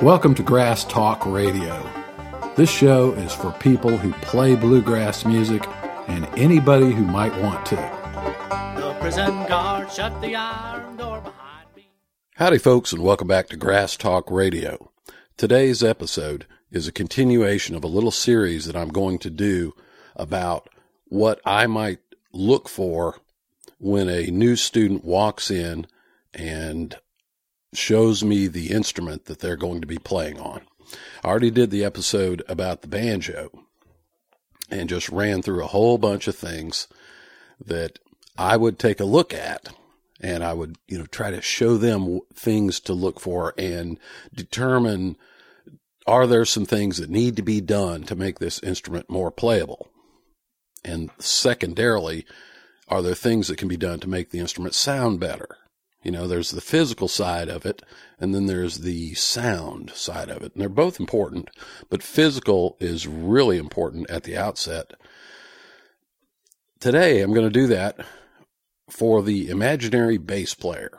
Welcome to Grass Talk Radio. This show is for people who play bluegrass music and anybody who might want to. The prison guard shut the iron door behind me. Howdy, folks, and welcome back to Grass Talk Radio. Today's episode is a continuation of a little series that I'm going to do about what I might look for when a new student walks in and shows me the instrument that they're going to be playing on. I already did the episode about the banjo and just ran through a whole bunch of things that I would take a look at and I would, you know, try to show them things to look for and determine are there some things that need to be done to make this instrument more playable? And secondarily, are there things that can be done to make the instrument sound better? You know, there's the physical side of it, and then there's the sound side of it. And they're both important, but physical is really important at the outset. Today, I'm going to do that for the imaginary bass player.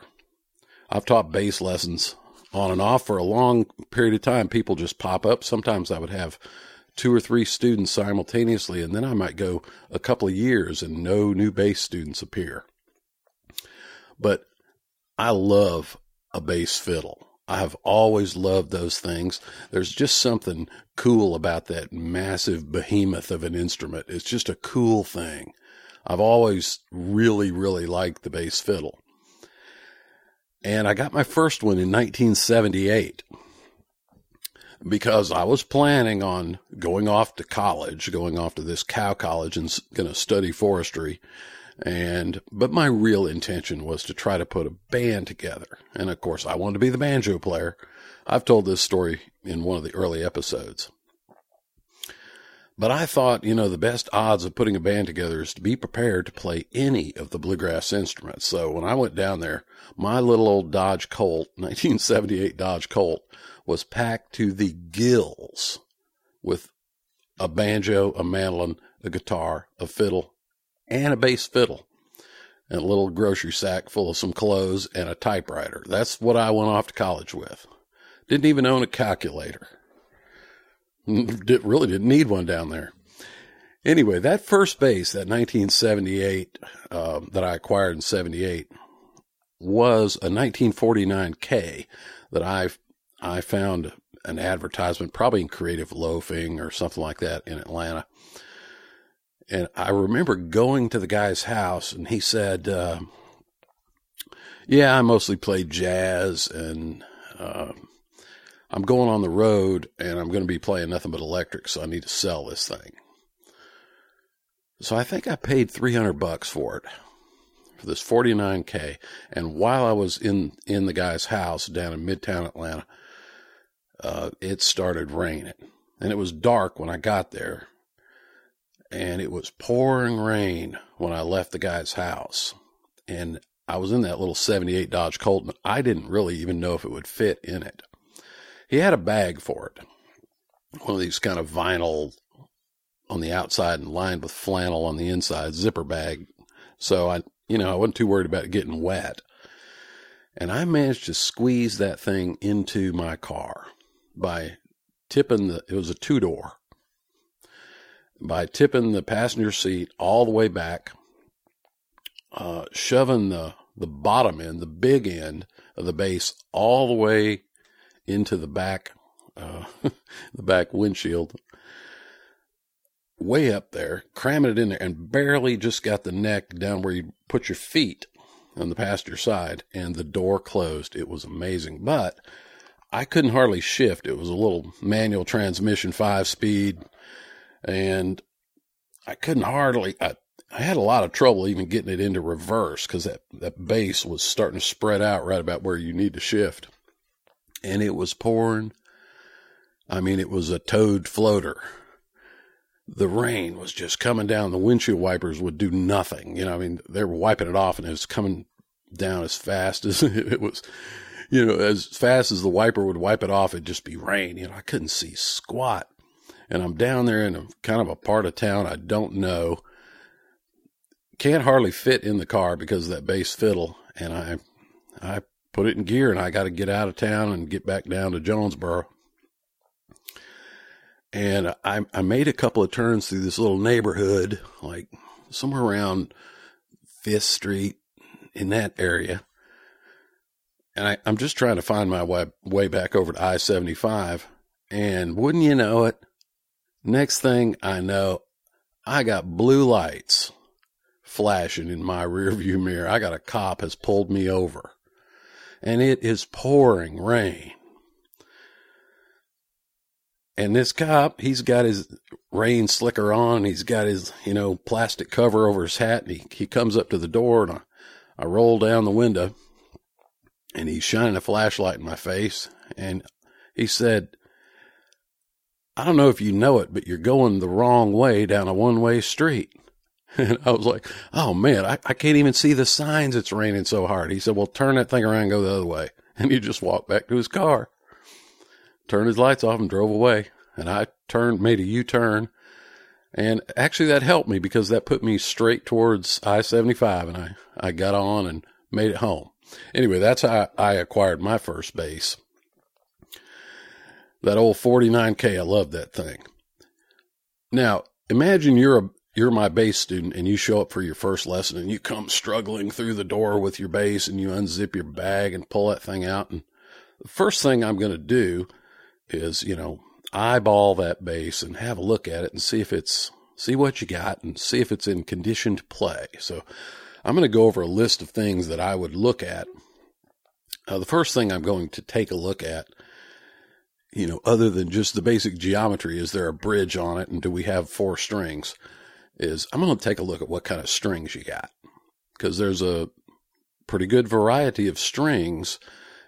I've taught bass lessons on and off for a long period of time. People just pop up. Sometimes I would have two or three students simultaneously, and then I might go a couple of years and no new bass students appear. But I love a bass fiddle. I have always loved those things. There's just something cool about that massive behemoth of an instrument. It's just a cool thing. I've always really, really liked the bass fiddle. And I got my first one in 1978 because I was planning on going off to college, going off to this cow college and going to study forestry. And, but my real intention was to try to put a band together. And of course, I wanted to be the banjo player. I've told this story in one of the early episodes. But I thought, you know, the best odds of putting a band together is to be prepared to play any of the bluegrass instruments. So when I went down there, my little old Dodge Colt, 1978 Dodge Colt, was packed to the gills with a banjo, a mandolin, a guitar, a fiddle, and a bass fiddle and a little grocery sack full of some clothes and a typewriter. That's what I went off to college with. Didn't even own a calculator. Really didn't need one down there. Anyway, that first bass, that 1978 um, that I acquired in 78, was a 1949 Kay that I I found an advertisement, probably in Creative Loafing or something like that in Atlanta and I remember going to the guy's house, and he said, uh, "Yeah, I mostly play jazz, and uh, I'm going on the road, and I'm going to be playing nothing but electric, so I need to sell this thing." So I think I paid 300 bucks for it, for this 49 Kay. And while I was in in the guy's house down in Midtown Atlanta, uh, it started raining, and it was dark when I got there and it was pouring rain when I left the guy's house. And I was in that little 78 Dodge Colt, and I didn't really even know if it would fit in it. He had a bag for it, one of these kind of vinyl on the outside and lined with flannel on the inside, zipper bag. So I, you know, I wasn't too worried about it getting wet. And I managed to squeeze that thing into my car by tipping the, it was a two door by tipping the passenger seat all the way back, uh, shoving the, the bottom end, the big end of the bass all the way into the back, uh, the back windshield, way up there, cramming it in there, and barely just got the neck down where you put your feet on the passenger side, and the door closed. It was amazing, but I couldn't hardly shift. It was a little manual transmission, five speed and I couldn't hardly. I, I had a lot of trouble even getting it into reverse because that that bass was starting to spread out right about where you need to shift, and it was pouring. I mean, it was a toad floater. The rain was just coming down. The windshield wipers would do nothing. You know, I mean, they were wiping it off, and it was coming down as fast as it was you know, as fast as the wiper would wipe it off, it'd just be rain. You know, I couldn't see squat and I'm down there in a kind of a part of town I don't know, can't hardly fit in the car because of that bass fiddle. And I, I put it in gear and I got to get out of town and get back down to Jonesboro. And I, I made a couple of turns through this little neighborhood, like somewhere around Fifth Street in that area. And I, I'm just trying to find my way, way back over to I 75. And wouldn't you know it? Next thing I know, I got blue lights flashing in my rearview mirror. I got a cop has pulled me over and it is pouring rain. And this cop, he's got his rain slicker on. He's got his, you know, plastic cover over his hat. And he, he comes up to the door and I, I roll down the window and he's shining a flashlight in my face. And he said, I don't know if you know it, but you're going the wrong way down a one way street. And I was like, oh man, I, I can't even see the signs. It's raining so hard. He said, well, turn that thing around and go the other way. And he just walked back to his car, turned his lights off and drove away. And I turned, made a U turn. And actually that helped me because that put me straight towards I 75 and I, I got on and made it home. Anyway, that's how I acquired my first bass. That old 49 Kay, I love that thing. Now, imagine you're a, you're my bass student and you show up for your first lesson and you come struggling through the door with your bass and you unzip your bag and pull that thing out. And the first thing I'm going to do is, you know, eyeball that bass and have a look at it and see if it's, see what you got and see if it's in condition to play. So I'm going to go over a list of things that I would look at. Uh, the first thing I'm going to take a look at you know, other than just the basic geometry, is there a bridge on it and do we have four strings? is I'm going to take a look at what kind of strings you got because there's a pretty good variety of strings.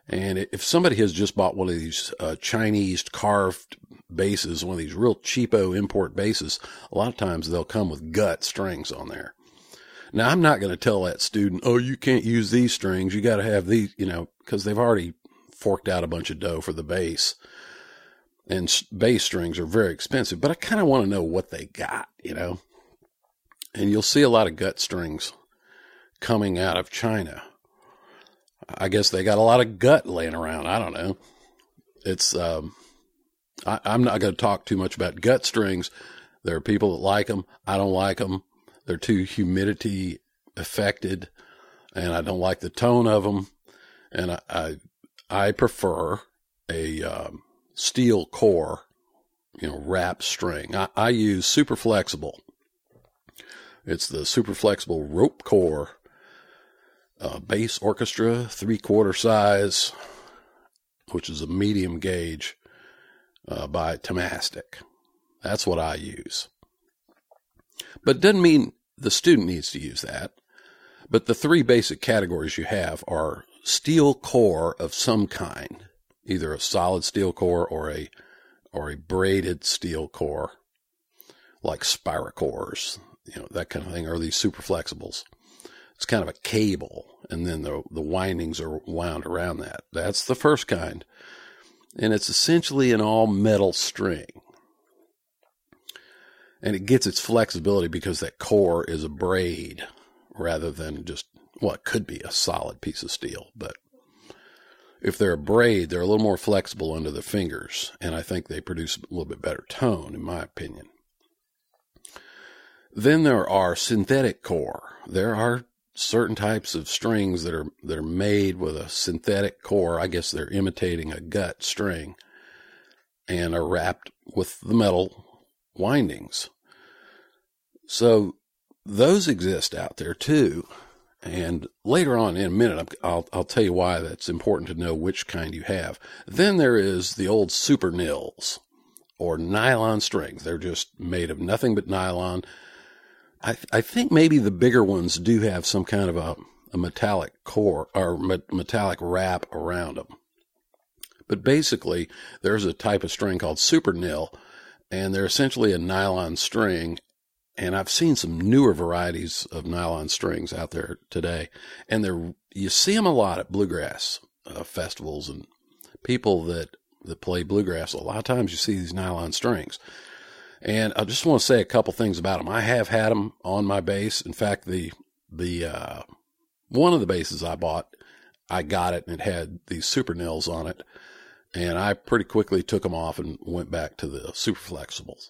And if somebody has just bought one of these uh, Chinese carved basses, one of these real cheapo import basses, a lot of times they'll come with gut strings on there. Now, I'm not going to tell that student, oh, you can't use these strings. You got to have these, you know, because they've already forked out a bunch of dough for the bass. And bass strings are very expensive, but I kind of want to know what they got, you know? and you'll see a lot of gut strings coming out of China. I guess they got a lot of gut laying around. I don't know. It's um, I, I'm not going to talk too much about gut strings. There are people that like them. I don't like them. They're too humidity affected, and I don't like the tone of them. And I I, I prefer a um, steel core, you know, wrap string. I, I use super flexible it's the super flexible rope core uh, bass orchestra, three quarter size, which is a medium gauge uh, by Thomastik. That's what I use. But it doesn't mean the student needs to use that. But the three basic categories you have are steel core of some kind, either a solid steel core or a or a braided steel core, like Spirocores you know, that kind of thing, or these super flexibles. It's kind of a cable, and then the, the windings are wound around that. That's the first kind. And it's essentially an all metal string. And it gets its flexibility because that core is a braid rather than just, well, could be a solid piece of steel, but if they're a braid, they're a little more flexible under the fingers, and I think they produce a little bit better tone, in my opinion. Then there are synthetic core. There are certain types of strings that are that are made with a synthetic core. I guess they're imitating a gut string and are wrapped with the metal windings. So those exist out there too. And later on in a minute, I'll, I'll tell you why that's important to know which kind you have. Then there is the old super nils or nylon strings. They're just made of nothing but nylon. I, I think maybe the bigger ones do have some kind of a, a metallic core or metallic wrap around them. But basically, there's a type of string called super nil, and they're essentially a nylon string. And I've seen some newer varieties of nylon strings out there today, and they're you see them a lot at bluegrass uh, festivals and people that that play bluegrass. A lot of times you see these nylon strings. And I just want to say a couple things about them. I have had them on my bass. In fact, the the uh, one of the basses I bought, I got it and it had these super nils on it, and I pretty quickly took them off and went back to the super flexibles,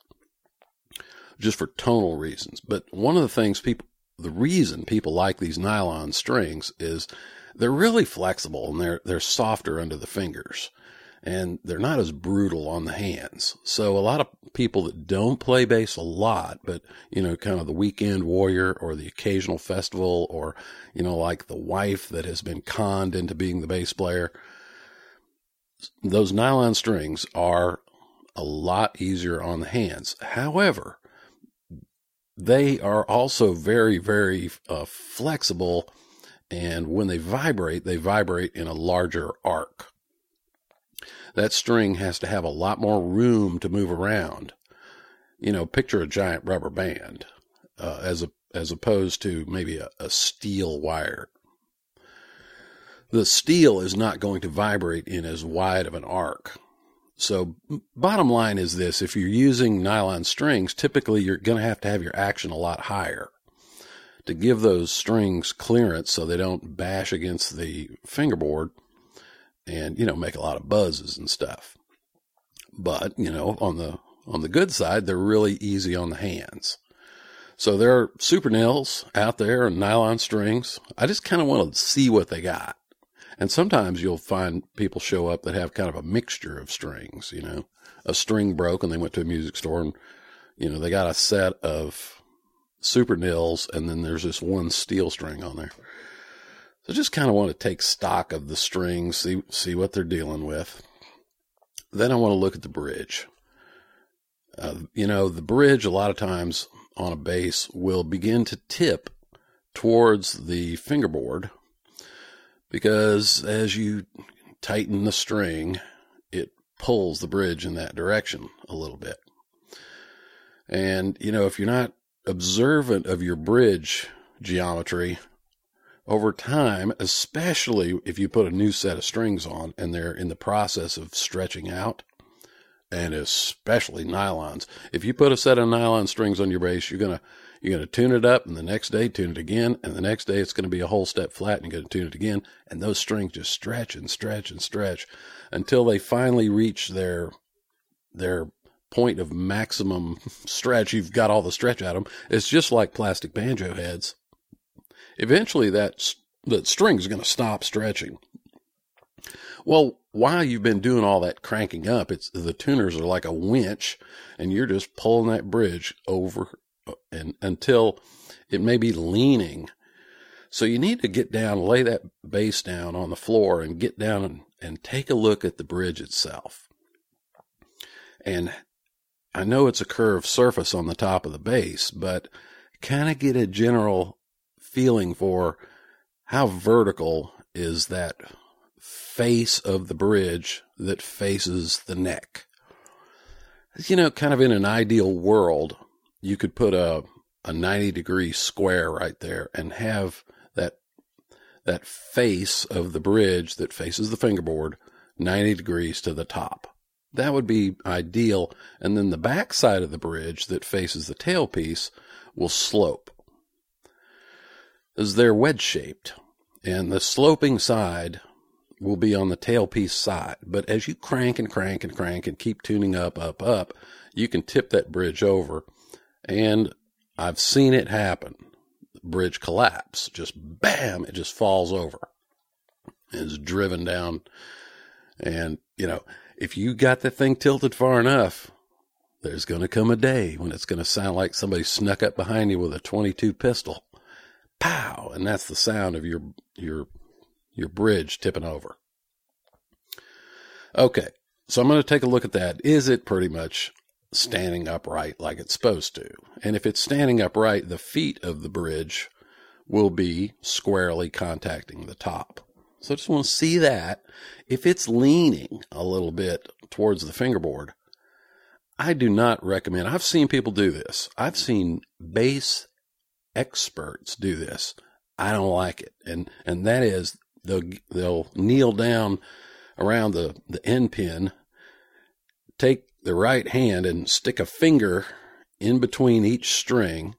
just for tonal reasons. But one of the things people, the reason people like these nylon strings is they're really flexible and they're they're softer under the fingers and they're not as brutal on the hands. So a lot of people that don't play bass a lot, but you know, kind of the weekend warrior or the occasional festival or, you know, like the wife that has been conned into being the bass player, those nylon strings are a lot easier on the hands. However, they are also very, very uh, flexible. And when they vibrate, they vibrate in a larger arc that string has to have a lot more room to move around. You know, picture a giant rubber band uh, as a as opposed to maybe a, a steel wire. The steel is not going to vibrate in as wide of an arc. So, bottom line is this if you're using nylon strings, typically you're going to have to have your action a lot higher to give those strings clearance so they don't bash against the fingerboard and, you know, make a lot of buzzes and stuff. But, you know, on the, on the good side, they're really easy on the hands. So there are super nils out there and nylon strings. I just kind of want to see what they got. And sometimes you'll find people show up that have kind of a mixture of strings, you know, a string broke and they went to a music store and, you know, they got a set of super nils and then there's this one steel string on there. So just kind of want to take stock of the strings, see see what they're dealing with. Then I want to look at the bridge. Uh, you know, the bridge a lot of times on a bass will begin to tip towards the fingerboard because as you tighten the string, it pulls the bridge in that direction a little bit. And, you know, if you're not observant of your bridge geometry, over time, especially if you put a new set of strings on and they're in the process of stretching out, and especially nylons. If you put a set of nylon strings on your bass, you're gonna you're gonna tune it up, and the next day tune it again, and the next day it's gonna be a whole step flat, and you're gonna tune it again, and those strings just stretch and stretch and stretch until they finally reach their their point of maximum stretch. You've got all the stretch out of them. It's just like plastic banjo heads eventually that, that string is going to stop stretching. Well, while you've been doing all that cranking up, it's the tuners are like a winch and you're just pulling that bridge over and until it may be leaning. So you need to get down, lay that bass down on the floor and get down and, and take a look at the bridge itself. And I know it's a curved surface on the top of the bass, but kind of get a general feeling for how vertical is that face of the bridge that faces the neck. You know, kind of in an ideal world, you could put a, a 90 degree square right there and have that, that face of the bridge that faces the fingerboard 90 degrees to the top. That would be ideal. And then the back side of the bridge that faces the tailpiece will slope as they're wedge shaped and the sloping side will be on the tailpiece side. But as you crank and crank and crank and keep tuning up, up, up, you can tip that bridge over. And I've seen it happen. bridge collapse, just bam, it just falls over. It's driven down. And, you know, if you got the thing tilted far enough, there's going to come a day when it's going to sound like somebody snuck up behind you with a 22 pistol pow, and that's the sound of your your your bridge tipping over. Okay, so I'm going to take a look at that. Is it pretty much standing upright like it's supposed to? And if it's standing upright, the feet of the bridge will be squarely contacting the top. So I just want to see that. If it's leaning a little bit towards the fingerboard, I do not recommend. I've seen people do this. I've seen bass experts do this. I don't like it. And, and that is they'll, they'll kneel down around the, the end pin, take the right hand and stick a finger in between each string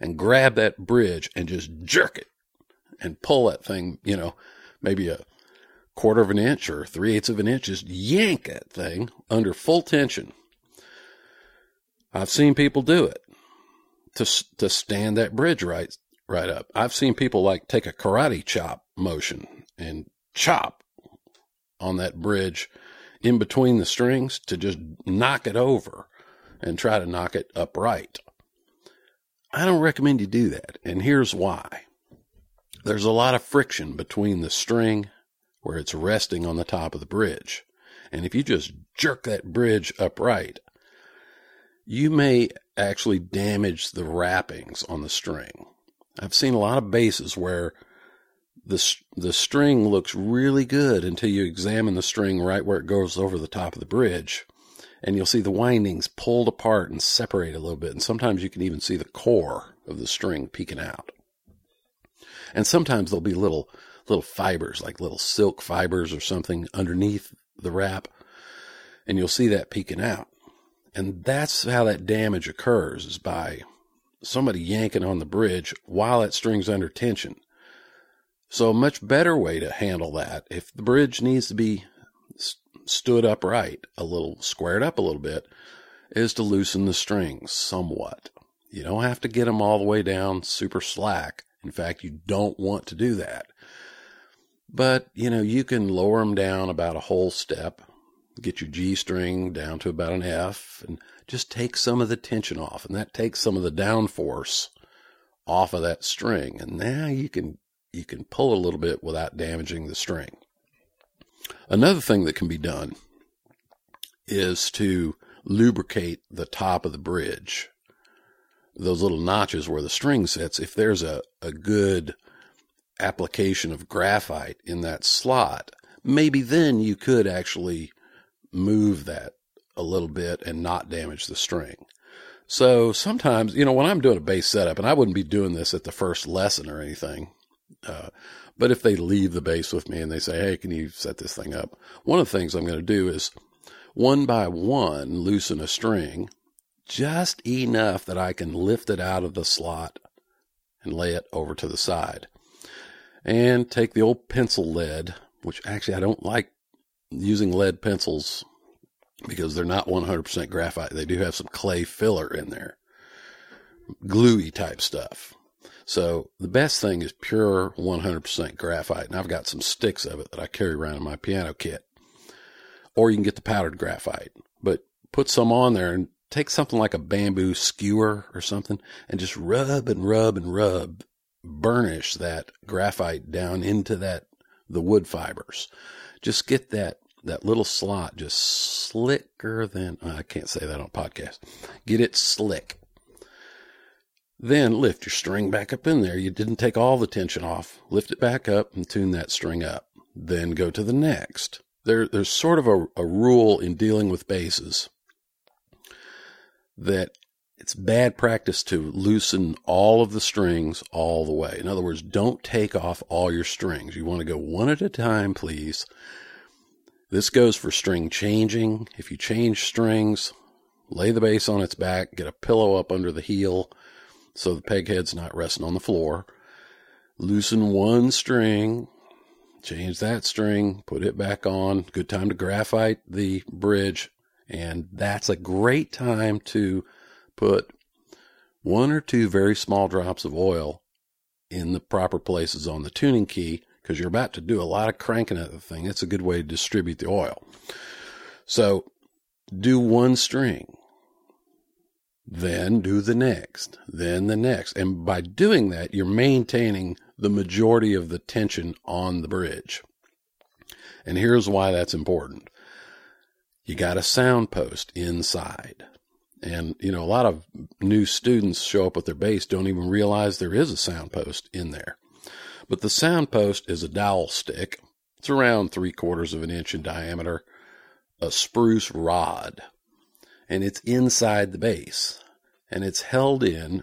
and grab that bridge and just jerk it and pull that thing, you know, maybe a quarter of an inch or three eighths of an inch, just yank that thing under full tension. I've seen people do it to to stand that bridge right right up. I've seen people like take a karate chop motion and chop on that bridge in between the strings to just knock it over and try to knock it upright. I don't recommend you do that, and here's why. There's a lot of friction between the string where it's resting on the top of the bridge. And if you just jerk that bridge upright, you may actually damage the wrappings on the string. I've seen a lot of basses where the the string looks really good until you examine the string right where it goes over the top of the bridge, and you'll see the windings pulled apart and separate a little bit, and sometimes you can even see the core of the string peeking out. And sometimes there'll be little little fibers, like little silk fibers or something underneath the wrap, and you'll see that peeking out. And that's how that damage occurs is by somebody yanking on the bridge while that string's under tension. So a much better way to handle that, if the bridge needs to be stood upright, a little squared up a little bit, is to loosen the strings somewhat. You don't have to get them all the way down super slack. In fact, you don't want to do that. But, you know, you can lower them down about a whole step, get your G string down to about an F, and just take some of the tension off. And that takes some of the downforce off of that string. And now you can you can pull a little bit without damaging the string. Another thing that can be done is to lubricate the top of the bridge. Those little notches where the string sits, if there's a, a good application of graphite in that slot, maybe then you could actually move that a little bit and not damage the string. So sometimes, you know, when I'm doing a bass setup, and I wouldn't be doing this at the first lesson or anything, uh, but if they leave the bass with me and they say, hey, can you set this thing up? One of the things I'm going to do is one by one loosen a string just enough that I can lift it out of the slot and lay it over to the side. And take the old pencil lead, which actually I don't like using lead pencils because they're not 100% graphite. They do have some clay filler in there, gluey type stuff. So the best thing is pure 100% graphite. And I've got some sticks of it that I carry around in my piano kit. Or you can get the powdered graphite, but put some on there and take something like a bamboo skewer or something and just rub and rub and rub, burnish that graphite down into that, the wood fibers. Just get that, that little slot just slicker than, I can't say that on podcast. Get it slick then lift your string back up in there. You didn't take all the tension off. Lift it back up and tune that string up. Then go to the next. There, there's sort of a, a rule in dealing with basses that it's bad practice to loosen all of the strings all the way. In other words, don't take off all your strings. You want to go one at a time, please. This goes for string changing. If you change strings, lay the bass on its back, get a pillow up under the heel, so the peg head's not resting on the floor. Loosen one string, change that string, put it back on. Good time to graphite the bridge. And that's a great time to put one or two very small drops of oil in the proper places on the tuning key because you're about to do a lot of cranking at the thing. It's a good way to distribute the oil. So do one string then do the next, then the next. And by doing that, you're maintaining the majority of the tension on the bridge. And here's why that's important. You got a sound post inside. And, you know, a lot of new students show up with their bass, don't even realize there is a sound post in there. But the sound post is a dowel stick. It's around three quarters of an inch in diameter, a spruce rod and it's inside the bass and it's held in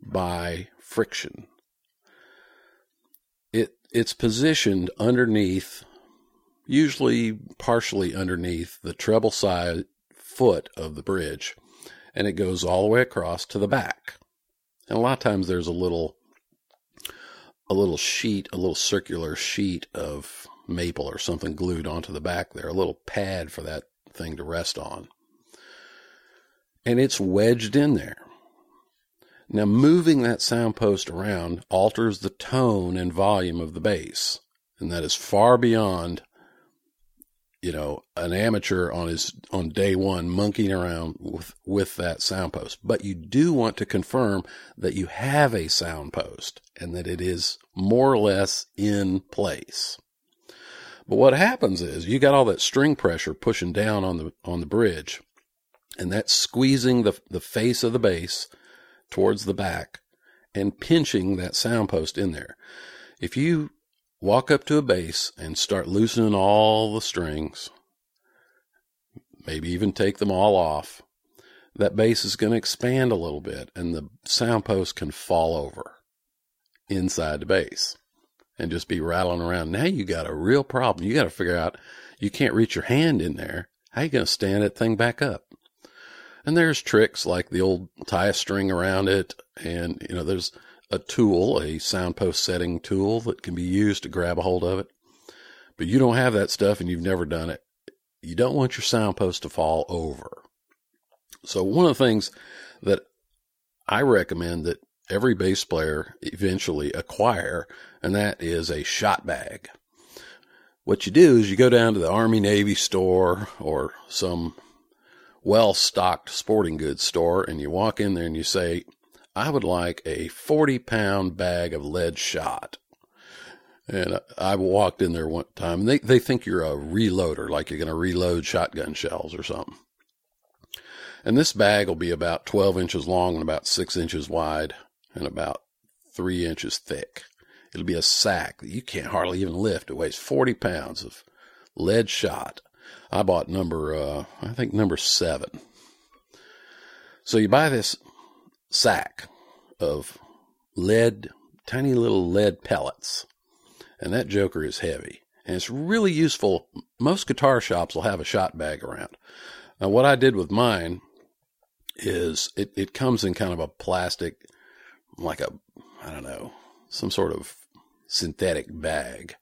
by friction. It it's positioned underneath usually partially underneath the treble side foot of the bridge and it goes all the way across to the back. And a lot of times there's a little, a little sheet, a little circular sheet of maple or something glued onto the back there, a little pad for that thing to rest on. And it's wedged in there. Now, moving that sound post around alters the tone and volume of the bass, and that is far beyond, you know, an amateur on his on day one monkeying around with with that sound post. But you do want to confirm that you have a sound post and that it is more or less in place. But what happens is you got all that string pressure pushing down on the on the bridge, and that's squeezing the the face of the bass towards the back and pinching that sound post in there. If you walk up to a bass and start loosening all the strings, maybe even take them all off, that bass is going to expand a little bit and the sound post can fall over inside the bass and just be rattling around. Now you got a real problem. You got to figure out you can't reach your hand in there. How you going to stand that thing back up? And there's tricks like the old tie a string around it. And, you know, there's a tool, a sound post setting tool that can be used to grab a hold of it. But you don't have that stuff and you've never done it. You don't want your sound post to fall over. So one of the things that I recommend that every bass player eventually acquire, and that is a shot bag. What you do is you go down to the Army Navy store or some well stocked sporting goods store and you walk in there and you say, I would like a 40 pound bag of lead shot. And I walked in there one time and they, they think you're a reloader, like you're going to reload shotgun shells or something. And this bag will be about 12 inches long and about six inches wide and about three inches thick. It'll be a sack that you can't hardly even lift. It weighs 40 pounds of lead shot. I bought number, uh, I think number seven. So you buy this sack of lead, tiny little lead pellets, and that joker is heavy. And it's really useful. Most guitar shops will have a shot bag around. Now, what I did with mine is it, it comes in kind of a plastic, like a, I don't know, some sort of synthetic bag.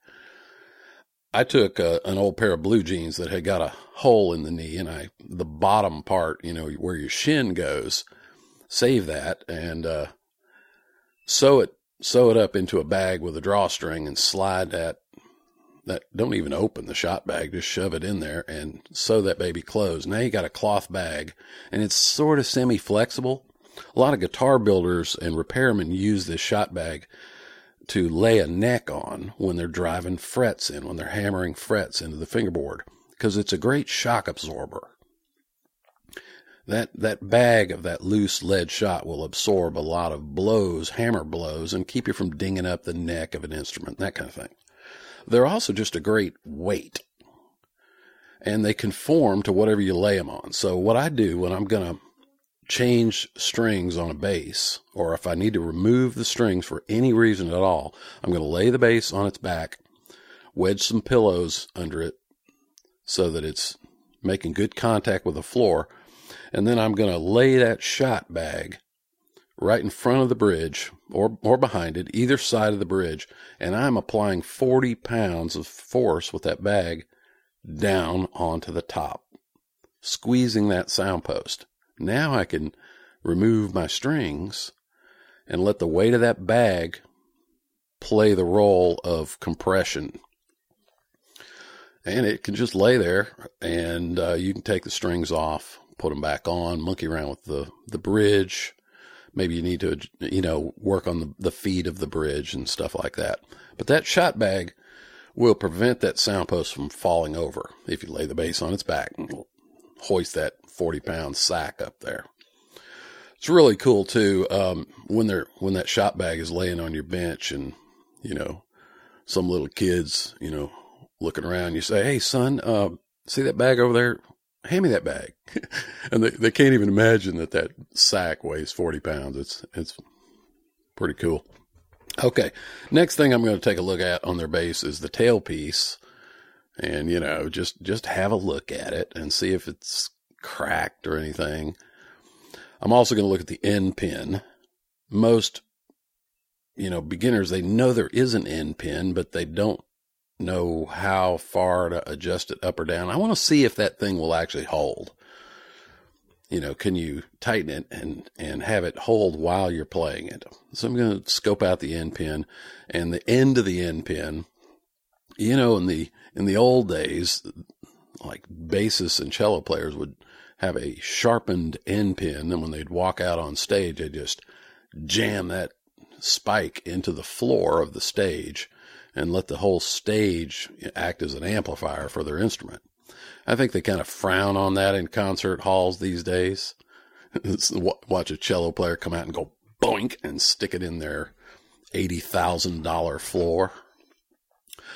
I took a, an old pair of blue jeans that had got a hole in the knee, and I the bottom part, you know, where your shin goes, save that and uh, sew it sew it up into a bag with a drawstring and slide that that don't even open the shot bag, just shove it in there and sew that baby closed. Now you got a cloth bag, and it's sort of semi flexible. A lot of guitar builders and repairmen use this shot bag to lay a neck on when they're driving frets in, when they're hammering frets into the fingerboard, because it's a great shock absorber. That, that bag of that loose lead shot will absorb a lot of blows, hammer blows, and keep you from dinging up the neck of an instrument, that kind of thing. They're also just a great weight. And they conform to whatever you lay them on. So what I do when I'm going to change strings on a bass, or if I need to remove the strings for any reason at all, I'm going to lay the bass on its back, wedge some pillows under it so that it's making good contact with the floor, and then I'm going to lay that shot bag right in front of the bridge or, or behind it, either side of the bridge, and I'm applying 40 pounds of force with that bag down onto the top, squeezing that sound post. Now I can remove my strings and let the weight of that bag play the role of compression. And it can just lay there and uh, you can take the strings off, put them back on, monkey around with the, the bridge. Maybe you need to, you know, work on the, the feet of the bridge and stuff like that. But that shot bag will prevent that sound post from falling over if you lay the bass on its back hoist that 40 pound sack up there. It's really cool too. Um, when they're, when that shot bag is laying on your bench and, you know, some little kids, you know, looking around, you say, Hey son, uh, see that bag over there? Hand me that bag. and they, they can't even imagine that that sack weighs 40 pounds. It's, it's pretty cool. Okay. Next thing I'm going to take a look at on their bass is the tailpiece and, you know, just, just have a look at it and see if it's cracked or anything. I'm also going to look at the end pin most, you know, beginners, they know there is an end pin, but they don't know how far to adjust it up or down. I want to see if that thing will actually hold. You know, can you tighten it and, and have it hold while you're playing it? So I'm going to scope out the end pin and the end of the end pin. You know, in the, in the old days, like bassists and cello players would have a sharpened end pin. And when they'd walk out on stage, they'd just jam that spike into the floor of the stage and let the whole stage act as an amplifier for their instrument. I think they kind of frown on that in concert halls these days. Watch a cello player come out and go boink and stick it in their $80,000 floor.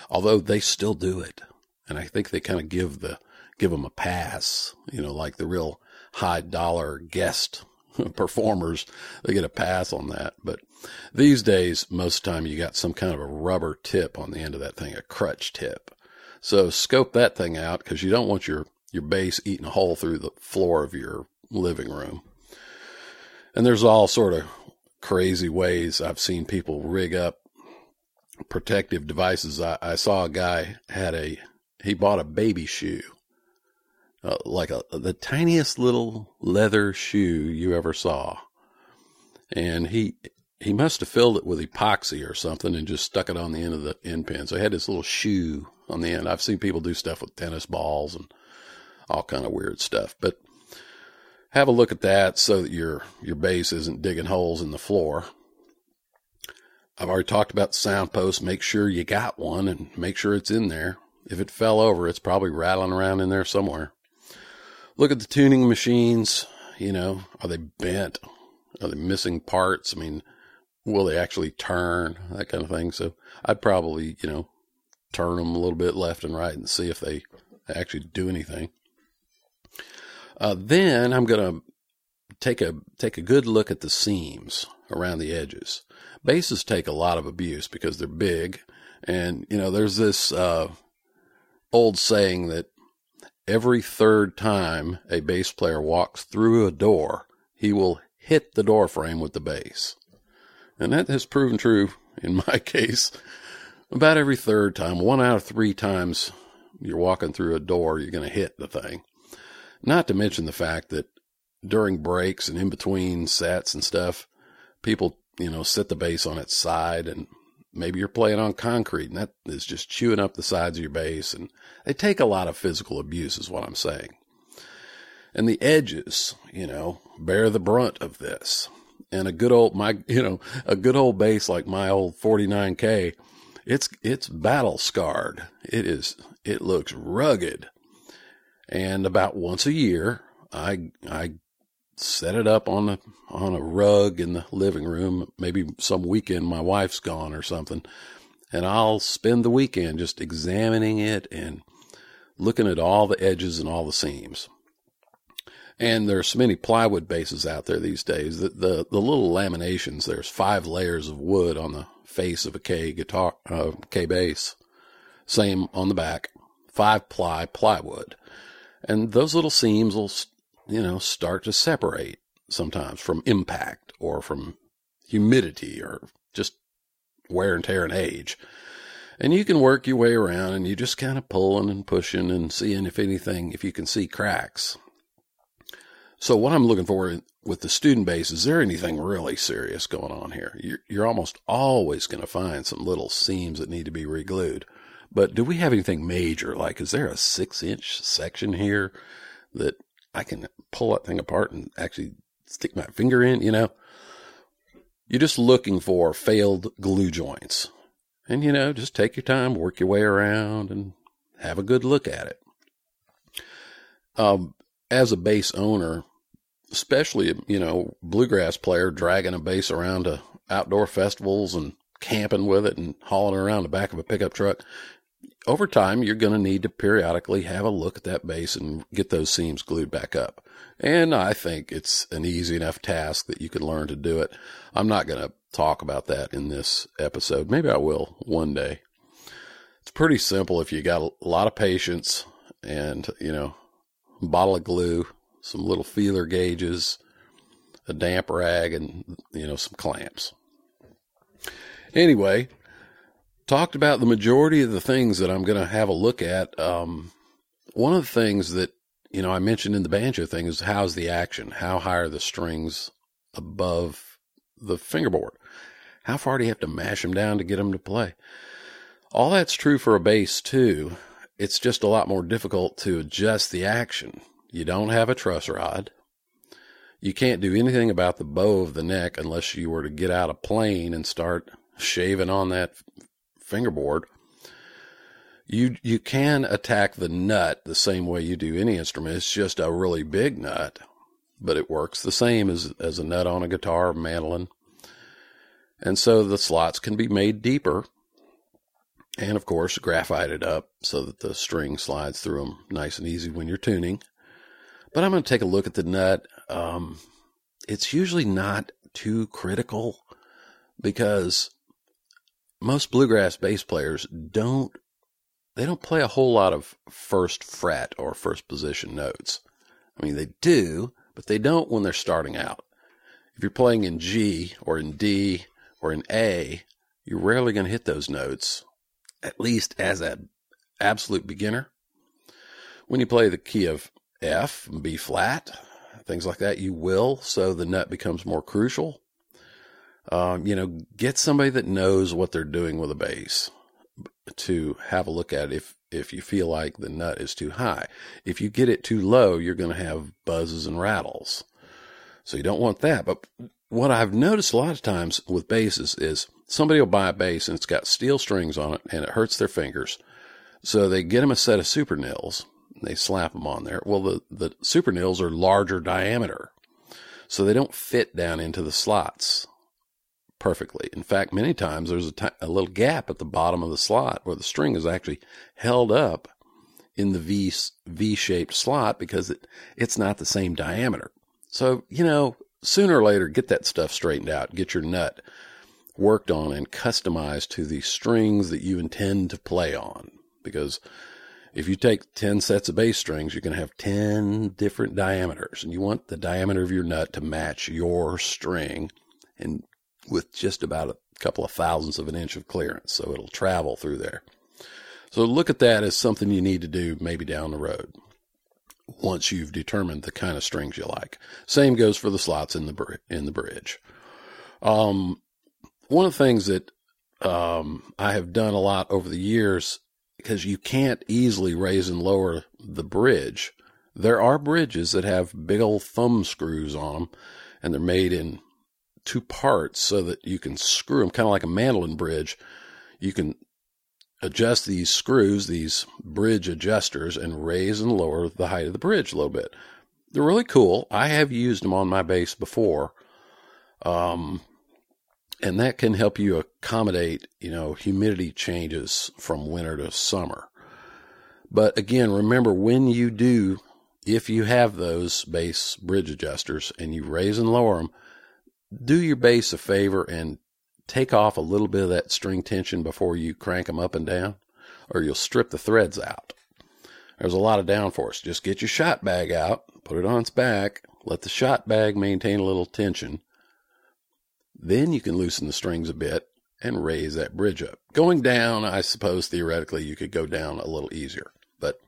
Although they still do it. And I think they kind of give the, give them a pass, you know, like the real high dollar guest performers, they get a pass on that. But these days, most time you got some kind of a rubber tip on the end of that thing, a crutch tip. So scope that thing out because you don't want your, your bass eating a hole through the floor of your living room. And there's all sort of crazy ways I've seen people rig up protective devices. I, I saw a guy had a, he bought a baby shoe uh, like a, the tiniest little leather shoe you ever saw. And he, he must have filled it with epoxy or something and just stuck it on the end of the end pin. So he had this little shoe on the end. I've seen people do stuff with tennis balls and all kind of weird stuff, but have a look at that so that your, your bass isn't digging holes in the floor. I've already talked about the sound. Make sure you got one and make sure it's in there. If it fell over, it's probably rattling around in there somewhere look at the tuning machines. You know, are they bent? Are they missing parts? I mean, will they actually turn? That kind of thing. So I'd probably, you know, turn them a little bit left and right and see if they actually do anything. Uh, then I'm going to take a take a good look at the seams around the edges. Basses take a lot of abuse because they're big, and you know there's this uh, old saying that every third time a bass player walks through a door, he will hit the door frame with the bass. And that has proven true in my case. About every third time, one out of three times you're walking through a door, you're going to hit the thing. Not to mention the fact that during breaks and in between sets and stuff, people, you know, set the bass on its side and maybe you're playing on concrete and that is just chewing up the sides of your bass and they take a lot of physical abuse is what I'm saying. And the edges, you know, bear the brunt of this. And a good old, my, you know, a good old bass like my old 49 Kay, it's, it's battle scarred. It is, it looks rugged. And about once a year, I, I set it up on a on a rug in the living room. Maybe some weekend my wife's gone or something, and I'll spend the weekend just examining it and looking at all the edges and all the seams. And there's so many plywood basses out there these days that the, the little laminations, there's five layers of wood on the face of a Kay guitar, uh, Kay bass. Same on the back, five ply plywood. And those little seams will you know, start to separate sometimes from impact or from humidity or just wear and tear and age. And you can work your way around and you just kind of pulling and pushing and seeing if anything, if you can see cracks. So what I'm looking for with the student bass, is there anything really serious going on here? You're, you're almost always going to find some little seams that need to be reglued. But do we have anything major? Like, is there a six inch section here that I can pull that thing apart and actually stick my finger in, you know. You're just looking for failed glue joints. And, you know, just take your time, work your way around, and have a good look at it. Um, as a bass owner, especially, you know, bluegrass player dragging a bass around to outdoor festivals and camping with it and hauling it around the back of a pickup truck, over time, you're going to need to periodically have a look at that bass and get those seams glued back up. And I think it's an easy enough task that you can learn to do it. I'm not going to talk about that in this episode. Maybe I will one day. It's pretty simple if you got a lot of patience and, you know, bottle of glue, some little feeler gauges, a damp rag and, you know, some clamps. Anyway, talked about the majority of the things that I'm going to have a look at. Um, one of the things that, you know, I mentioned in the banjo thing is how's the action? How high are the strings above the fingerboard? How far do you have to mash them down to get them to play? All that's true for a bass too. It's just a lot more difficult to adjust the action. You don't have a truss rod. You can't do anything about the bow of the neck unless you were to get out a plane and start shaving on that fingerboard. You you can attack the nut the same way you do any instrument. It's just a really big nut, but it works the same as as a nut on a guitar mandolin. And so the slots can be made deeper and of course graphited up so that the string slides through them nice and easy when you're tuning. But I'm going to take a look at the nut. Um, it's usually not too critical because most bluegrass bass players don't they don't play a whole lot of first fret or first position notes. I mean, they do, but they don't when they're starting out. If you're playing in G or in D or in A, you're rarely going to hit those notes, at least as an absolute beginner. When you play the key of F and B flat, things like that, you will. So the nut becomes more crucial. Um, you know, get somebody that knows what they're doing with a bass to have a look at if if you feel like the nut is too high. If you get it too low, you're going to have buzzes and rattles. So you don't want that. But what I've noticed a lot of times with basses is somebody will buy a bass and it's got steel strings on it and it hurts their fingers. So they get them a set of super nils. They slap them on there. Well, the, the super nils are larger diameter. So they don't fit down into the slots perfectly. In fact, many times there's a, t- a little gap at the bottom of the slot where the string is actually held up in the V V shaped slot because it, it's not the same diameter. So, you know, sooner or later, get that stuff straightened out. Get your nut worked on and customized to the strings that you intend to play on. Because if you take 10 sets of bass strings, you're going to have 10 different diameters. And you want the diameter of your nut to match your string and with just about a couple of thousandths of an inch of clearance. So it'll travel through there. So look at that as something you need to do maybe down the road once you've determined the kind of strings you like. Same goes for the slots in the in the bridge. Um, one of the things that um, I have done a lot over the years because you can't easily raise and lower the bridge. There are bridges that have big old thumb screws on them, and they're made in two parts so that you can screw them, kind of like a mandolin bridge. You can adjust these screws, these bridge adjusters, and raise and lower the height of the bridge a little bit. They're really cool. I have used them on my bass before. Um, and that can help you accommodate, you know, humidity changes from winter to summer. But again, remember when you do, if you have those bass bridge adjusters and you raise and lower them, do your bass a favor and take off a little bit of that string tension before you crank them up and down, or you'll strip the threads out. There's a lot of downforce. Just get your shot bag out, put it on its back, let the shot bag maintain a little tension. Then you can loosen the strings a bit and raise that bridge up. Going down, I suppose theoretically you could go down a little easier. But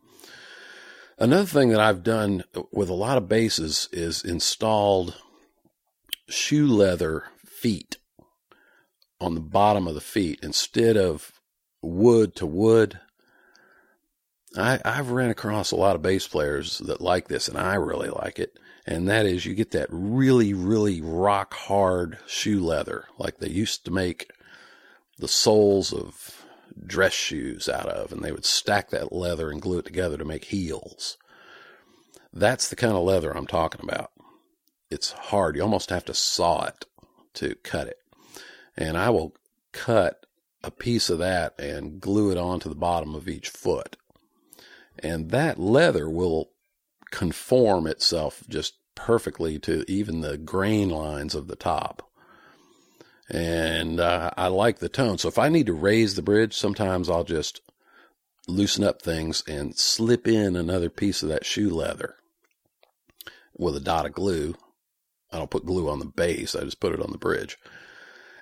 another thing that I've done with a lot of basses is installed shoe leather feet on the bottom of the feet instead of wood to wood. I, I've ran across a lot of bass players that like this, and I really like it. And that is, you get that really, really rock hard shoe leather, like they used to make the soles of dress shoes out of, and they would stack that leather and glue it together to make heels. That's the kind of leather I'm talking about it's hard. You almost have to saw it to cut it. And I will cut a piece of that and glue it onto the bottom of each foot. And that leather will conform itself just perfectly to even the grain lines of the top. And uh, I like the tone. So if I need to raise the bridge, sometimes I'll just loosen up things and slip in another piece of that shoe leather with a dot of glue I don't put glue on the base. I just put it on the bridge.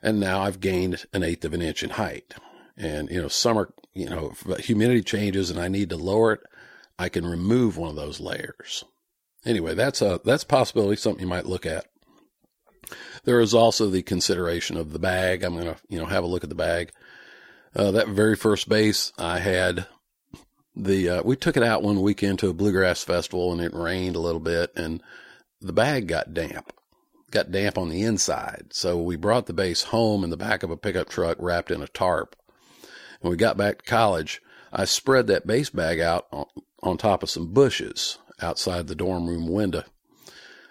And now I've gained an eighth of an inch in height. And, you know, summer, you know, humidity changes and I need to lower it, I can remove one of those layers. Anyway, that's a, that's a possibility, something you might look at. There is also the consideration of the bag. I'm going to, you know, have a look at the bag. Uh, that very first bass I had the, uh, we took it out one weekend to a bluegrass festival and it rained a little bit and the bag got damp, got damp on the inside. So we brought the bass home in the back of a pickup truck wrapped in a tarp. When we got back to college, I spread that bass bag out on, on top of some bushes outside the dorm room window,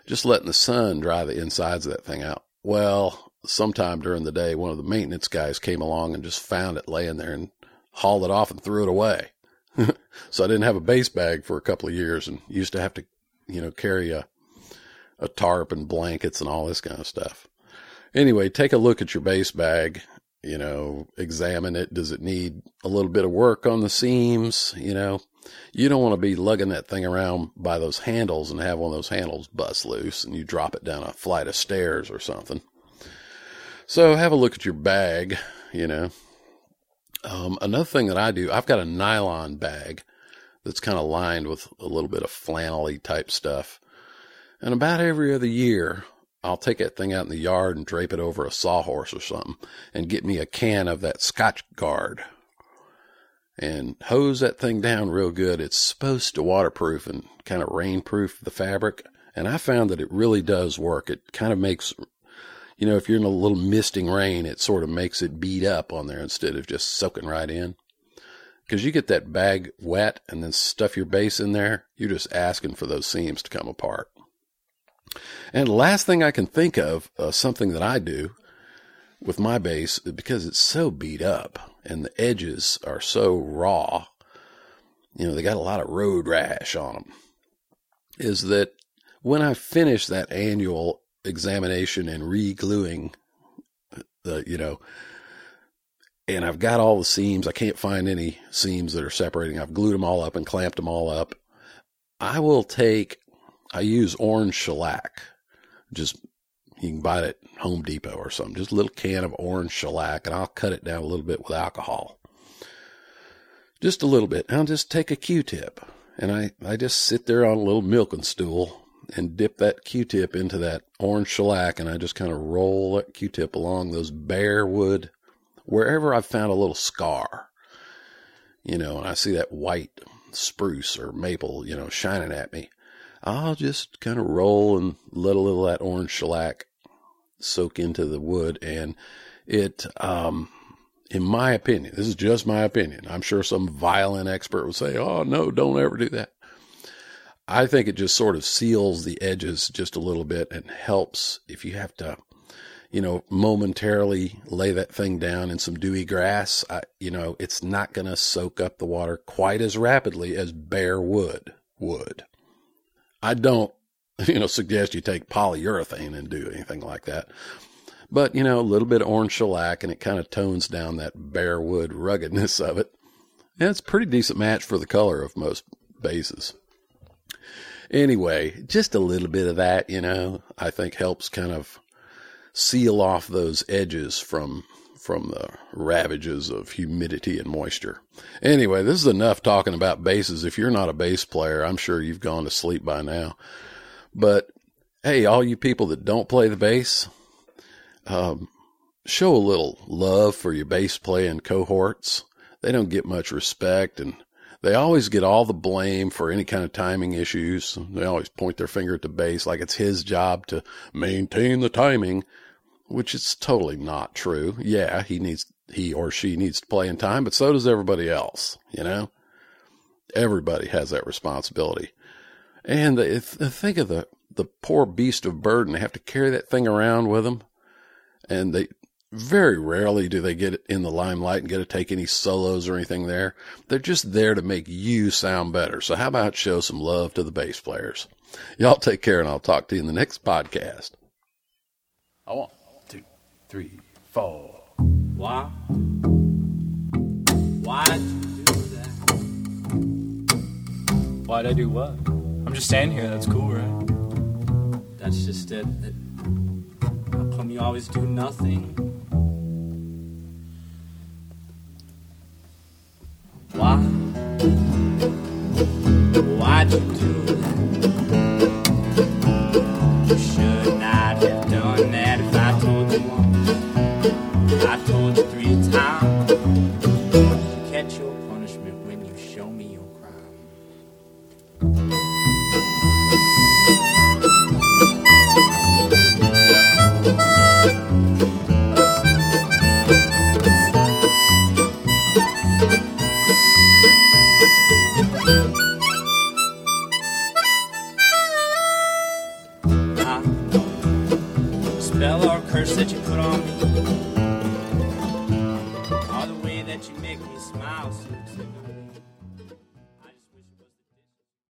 just letting the sun dry the insides of that thing out. Well, sometime during the day, one of the maintenance guys came along and just found it laying there and hauled it off and threw it away. so I didn't have a bass bag for a couple of years and used to have to, you know, carry a, a tarp and blankets and all this kind of stuff. Anyway, take a look at your bass bag, you know, examine it. Does it need a little bit of work on the seams? You know, you don't want to be lugging that thing around by those handles and have one of those handles bust loose and you drop it down a flight of stairs or something. So have a look at your bag, you know. Um, another thing that I do, I've got a nylon bag that's kind of lined with a little bit of flannelly type stuff. And about every other year, I'll take that thing out in the yard and drape it over a sawhorse or something and get me a can of that Scotchgard and hose that thing down real good. It's supposed to waterproof and kind of rainproof the fabric. And I found that it really does work. It kind of makes, you know, if you're in a little misting rain, it sort of makes it beat up on there instead of just soaking right in. Because you get that bag wet and then stuff your bass in there, you're just asking for those seams to come apart. And the last thing I can think of, uh, something that I do with my bass, because it's so beat up and the edges are so raw, you know, they got a lot of road rash on them, is that when I finish that annual examination and re-gluing the, you know, and I've got all the seams, I can't find any seams that are separating. I've glued them all up and clamped them all up. I will take, I use orange shellac, just you can buy it at Home Depot or something. Just a little can of orange shellac, and I'll cut it down a little bit with alcohol. Just a little bit. I'll just take a Q-tip, and I, I just sit there on a little milking stool and dip that Q-tip into that orange shellac, and I just kind of roll that Q-tip along those bare wood, wherever I've found a little scar. You know, and I see that white spruce or maple, you know, shining at me. I'll just kind of roll and let a little of that orange shellac soak into the wood. And it, um, in my opinion, this is just my opinion. I'm sure some violin expert would say, oh, no, don't ever do that. I think it just sort of seals the edges just a little bit and helps if you have to, you know, momentarily lay that thing down in some dewy grass. I, you know, it's not going to soak up the water quite as rapidly as bare wood would. I don't, you know, suggest you take polyurethane and do anything like that. But, you know, a little bit of orange shellac and it kind of tones down that bare wood ruggedness of it. And it's a pretty decent match for the color of most basses. Anyway, just a little bit of that, you know, I think helps kind of seal off those edges from from the ravages of humidity and moisture. Anyway, this is enough talking about basses. If you're not a bass player, I'm sure you've gone to sleep by now. But hey, all you people that don't play the bass, um, show a little love for your bass playing cohorts. They don't get much respect and they always get all the blame for any kind of timing issues. They always point their finger at the bass like it's his job to maintain the timing which is totally not true. Yeah, he needs, he or she needs to play in time, but so does everybody else, you know? Everybody has that responsibility. And the, think of the, the poor beast of burden. They have to carry that thing around with them. And they, very rarely do they get in the limelight and get to take any solos or anything there. They're just there to make you sound better. So how about show some love to the bass players? Y'all take care and I'll talk to you in the next podcast. I want three, four. Why? Why'd you do that? Why'd I do what? I'm just standing here. That's cool, right? That's just it. it home, you always do nothing. Why? Why'd you do that?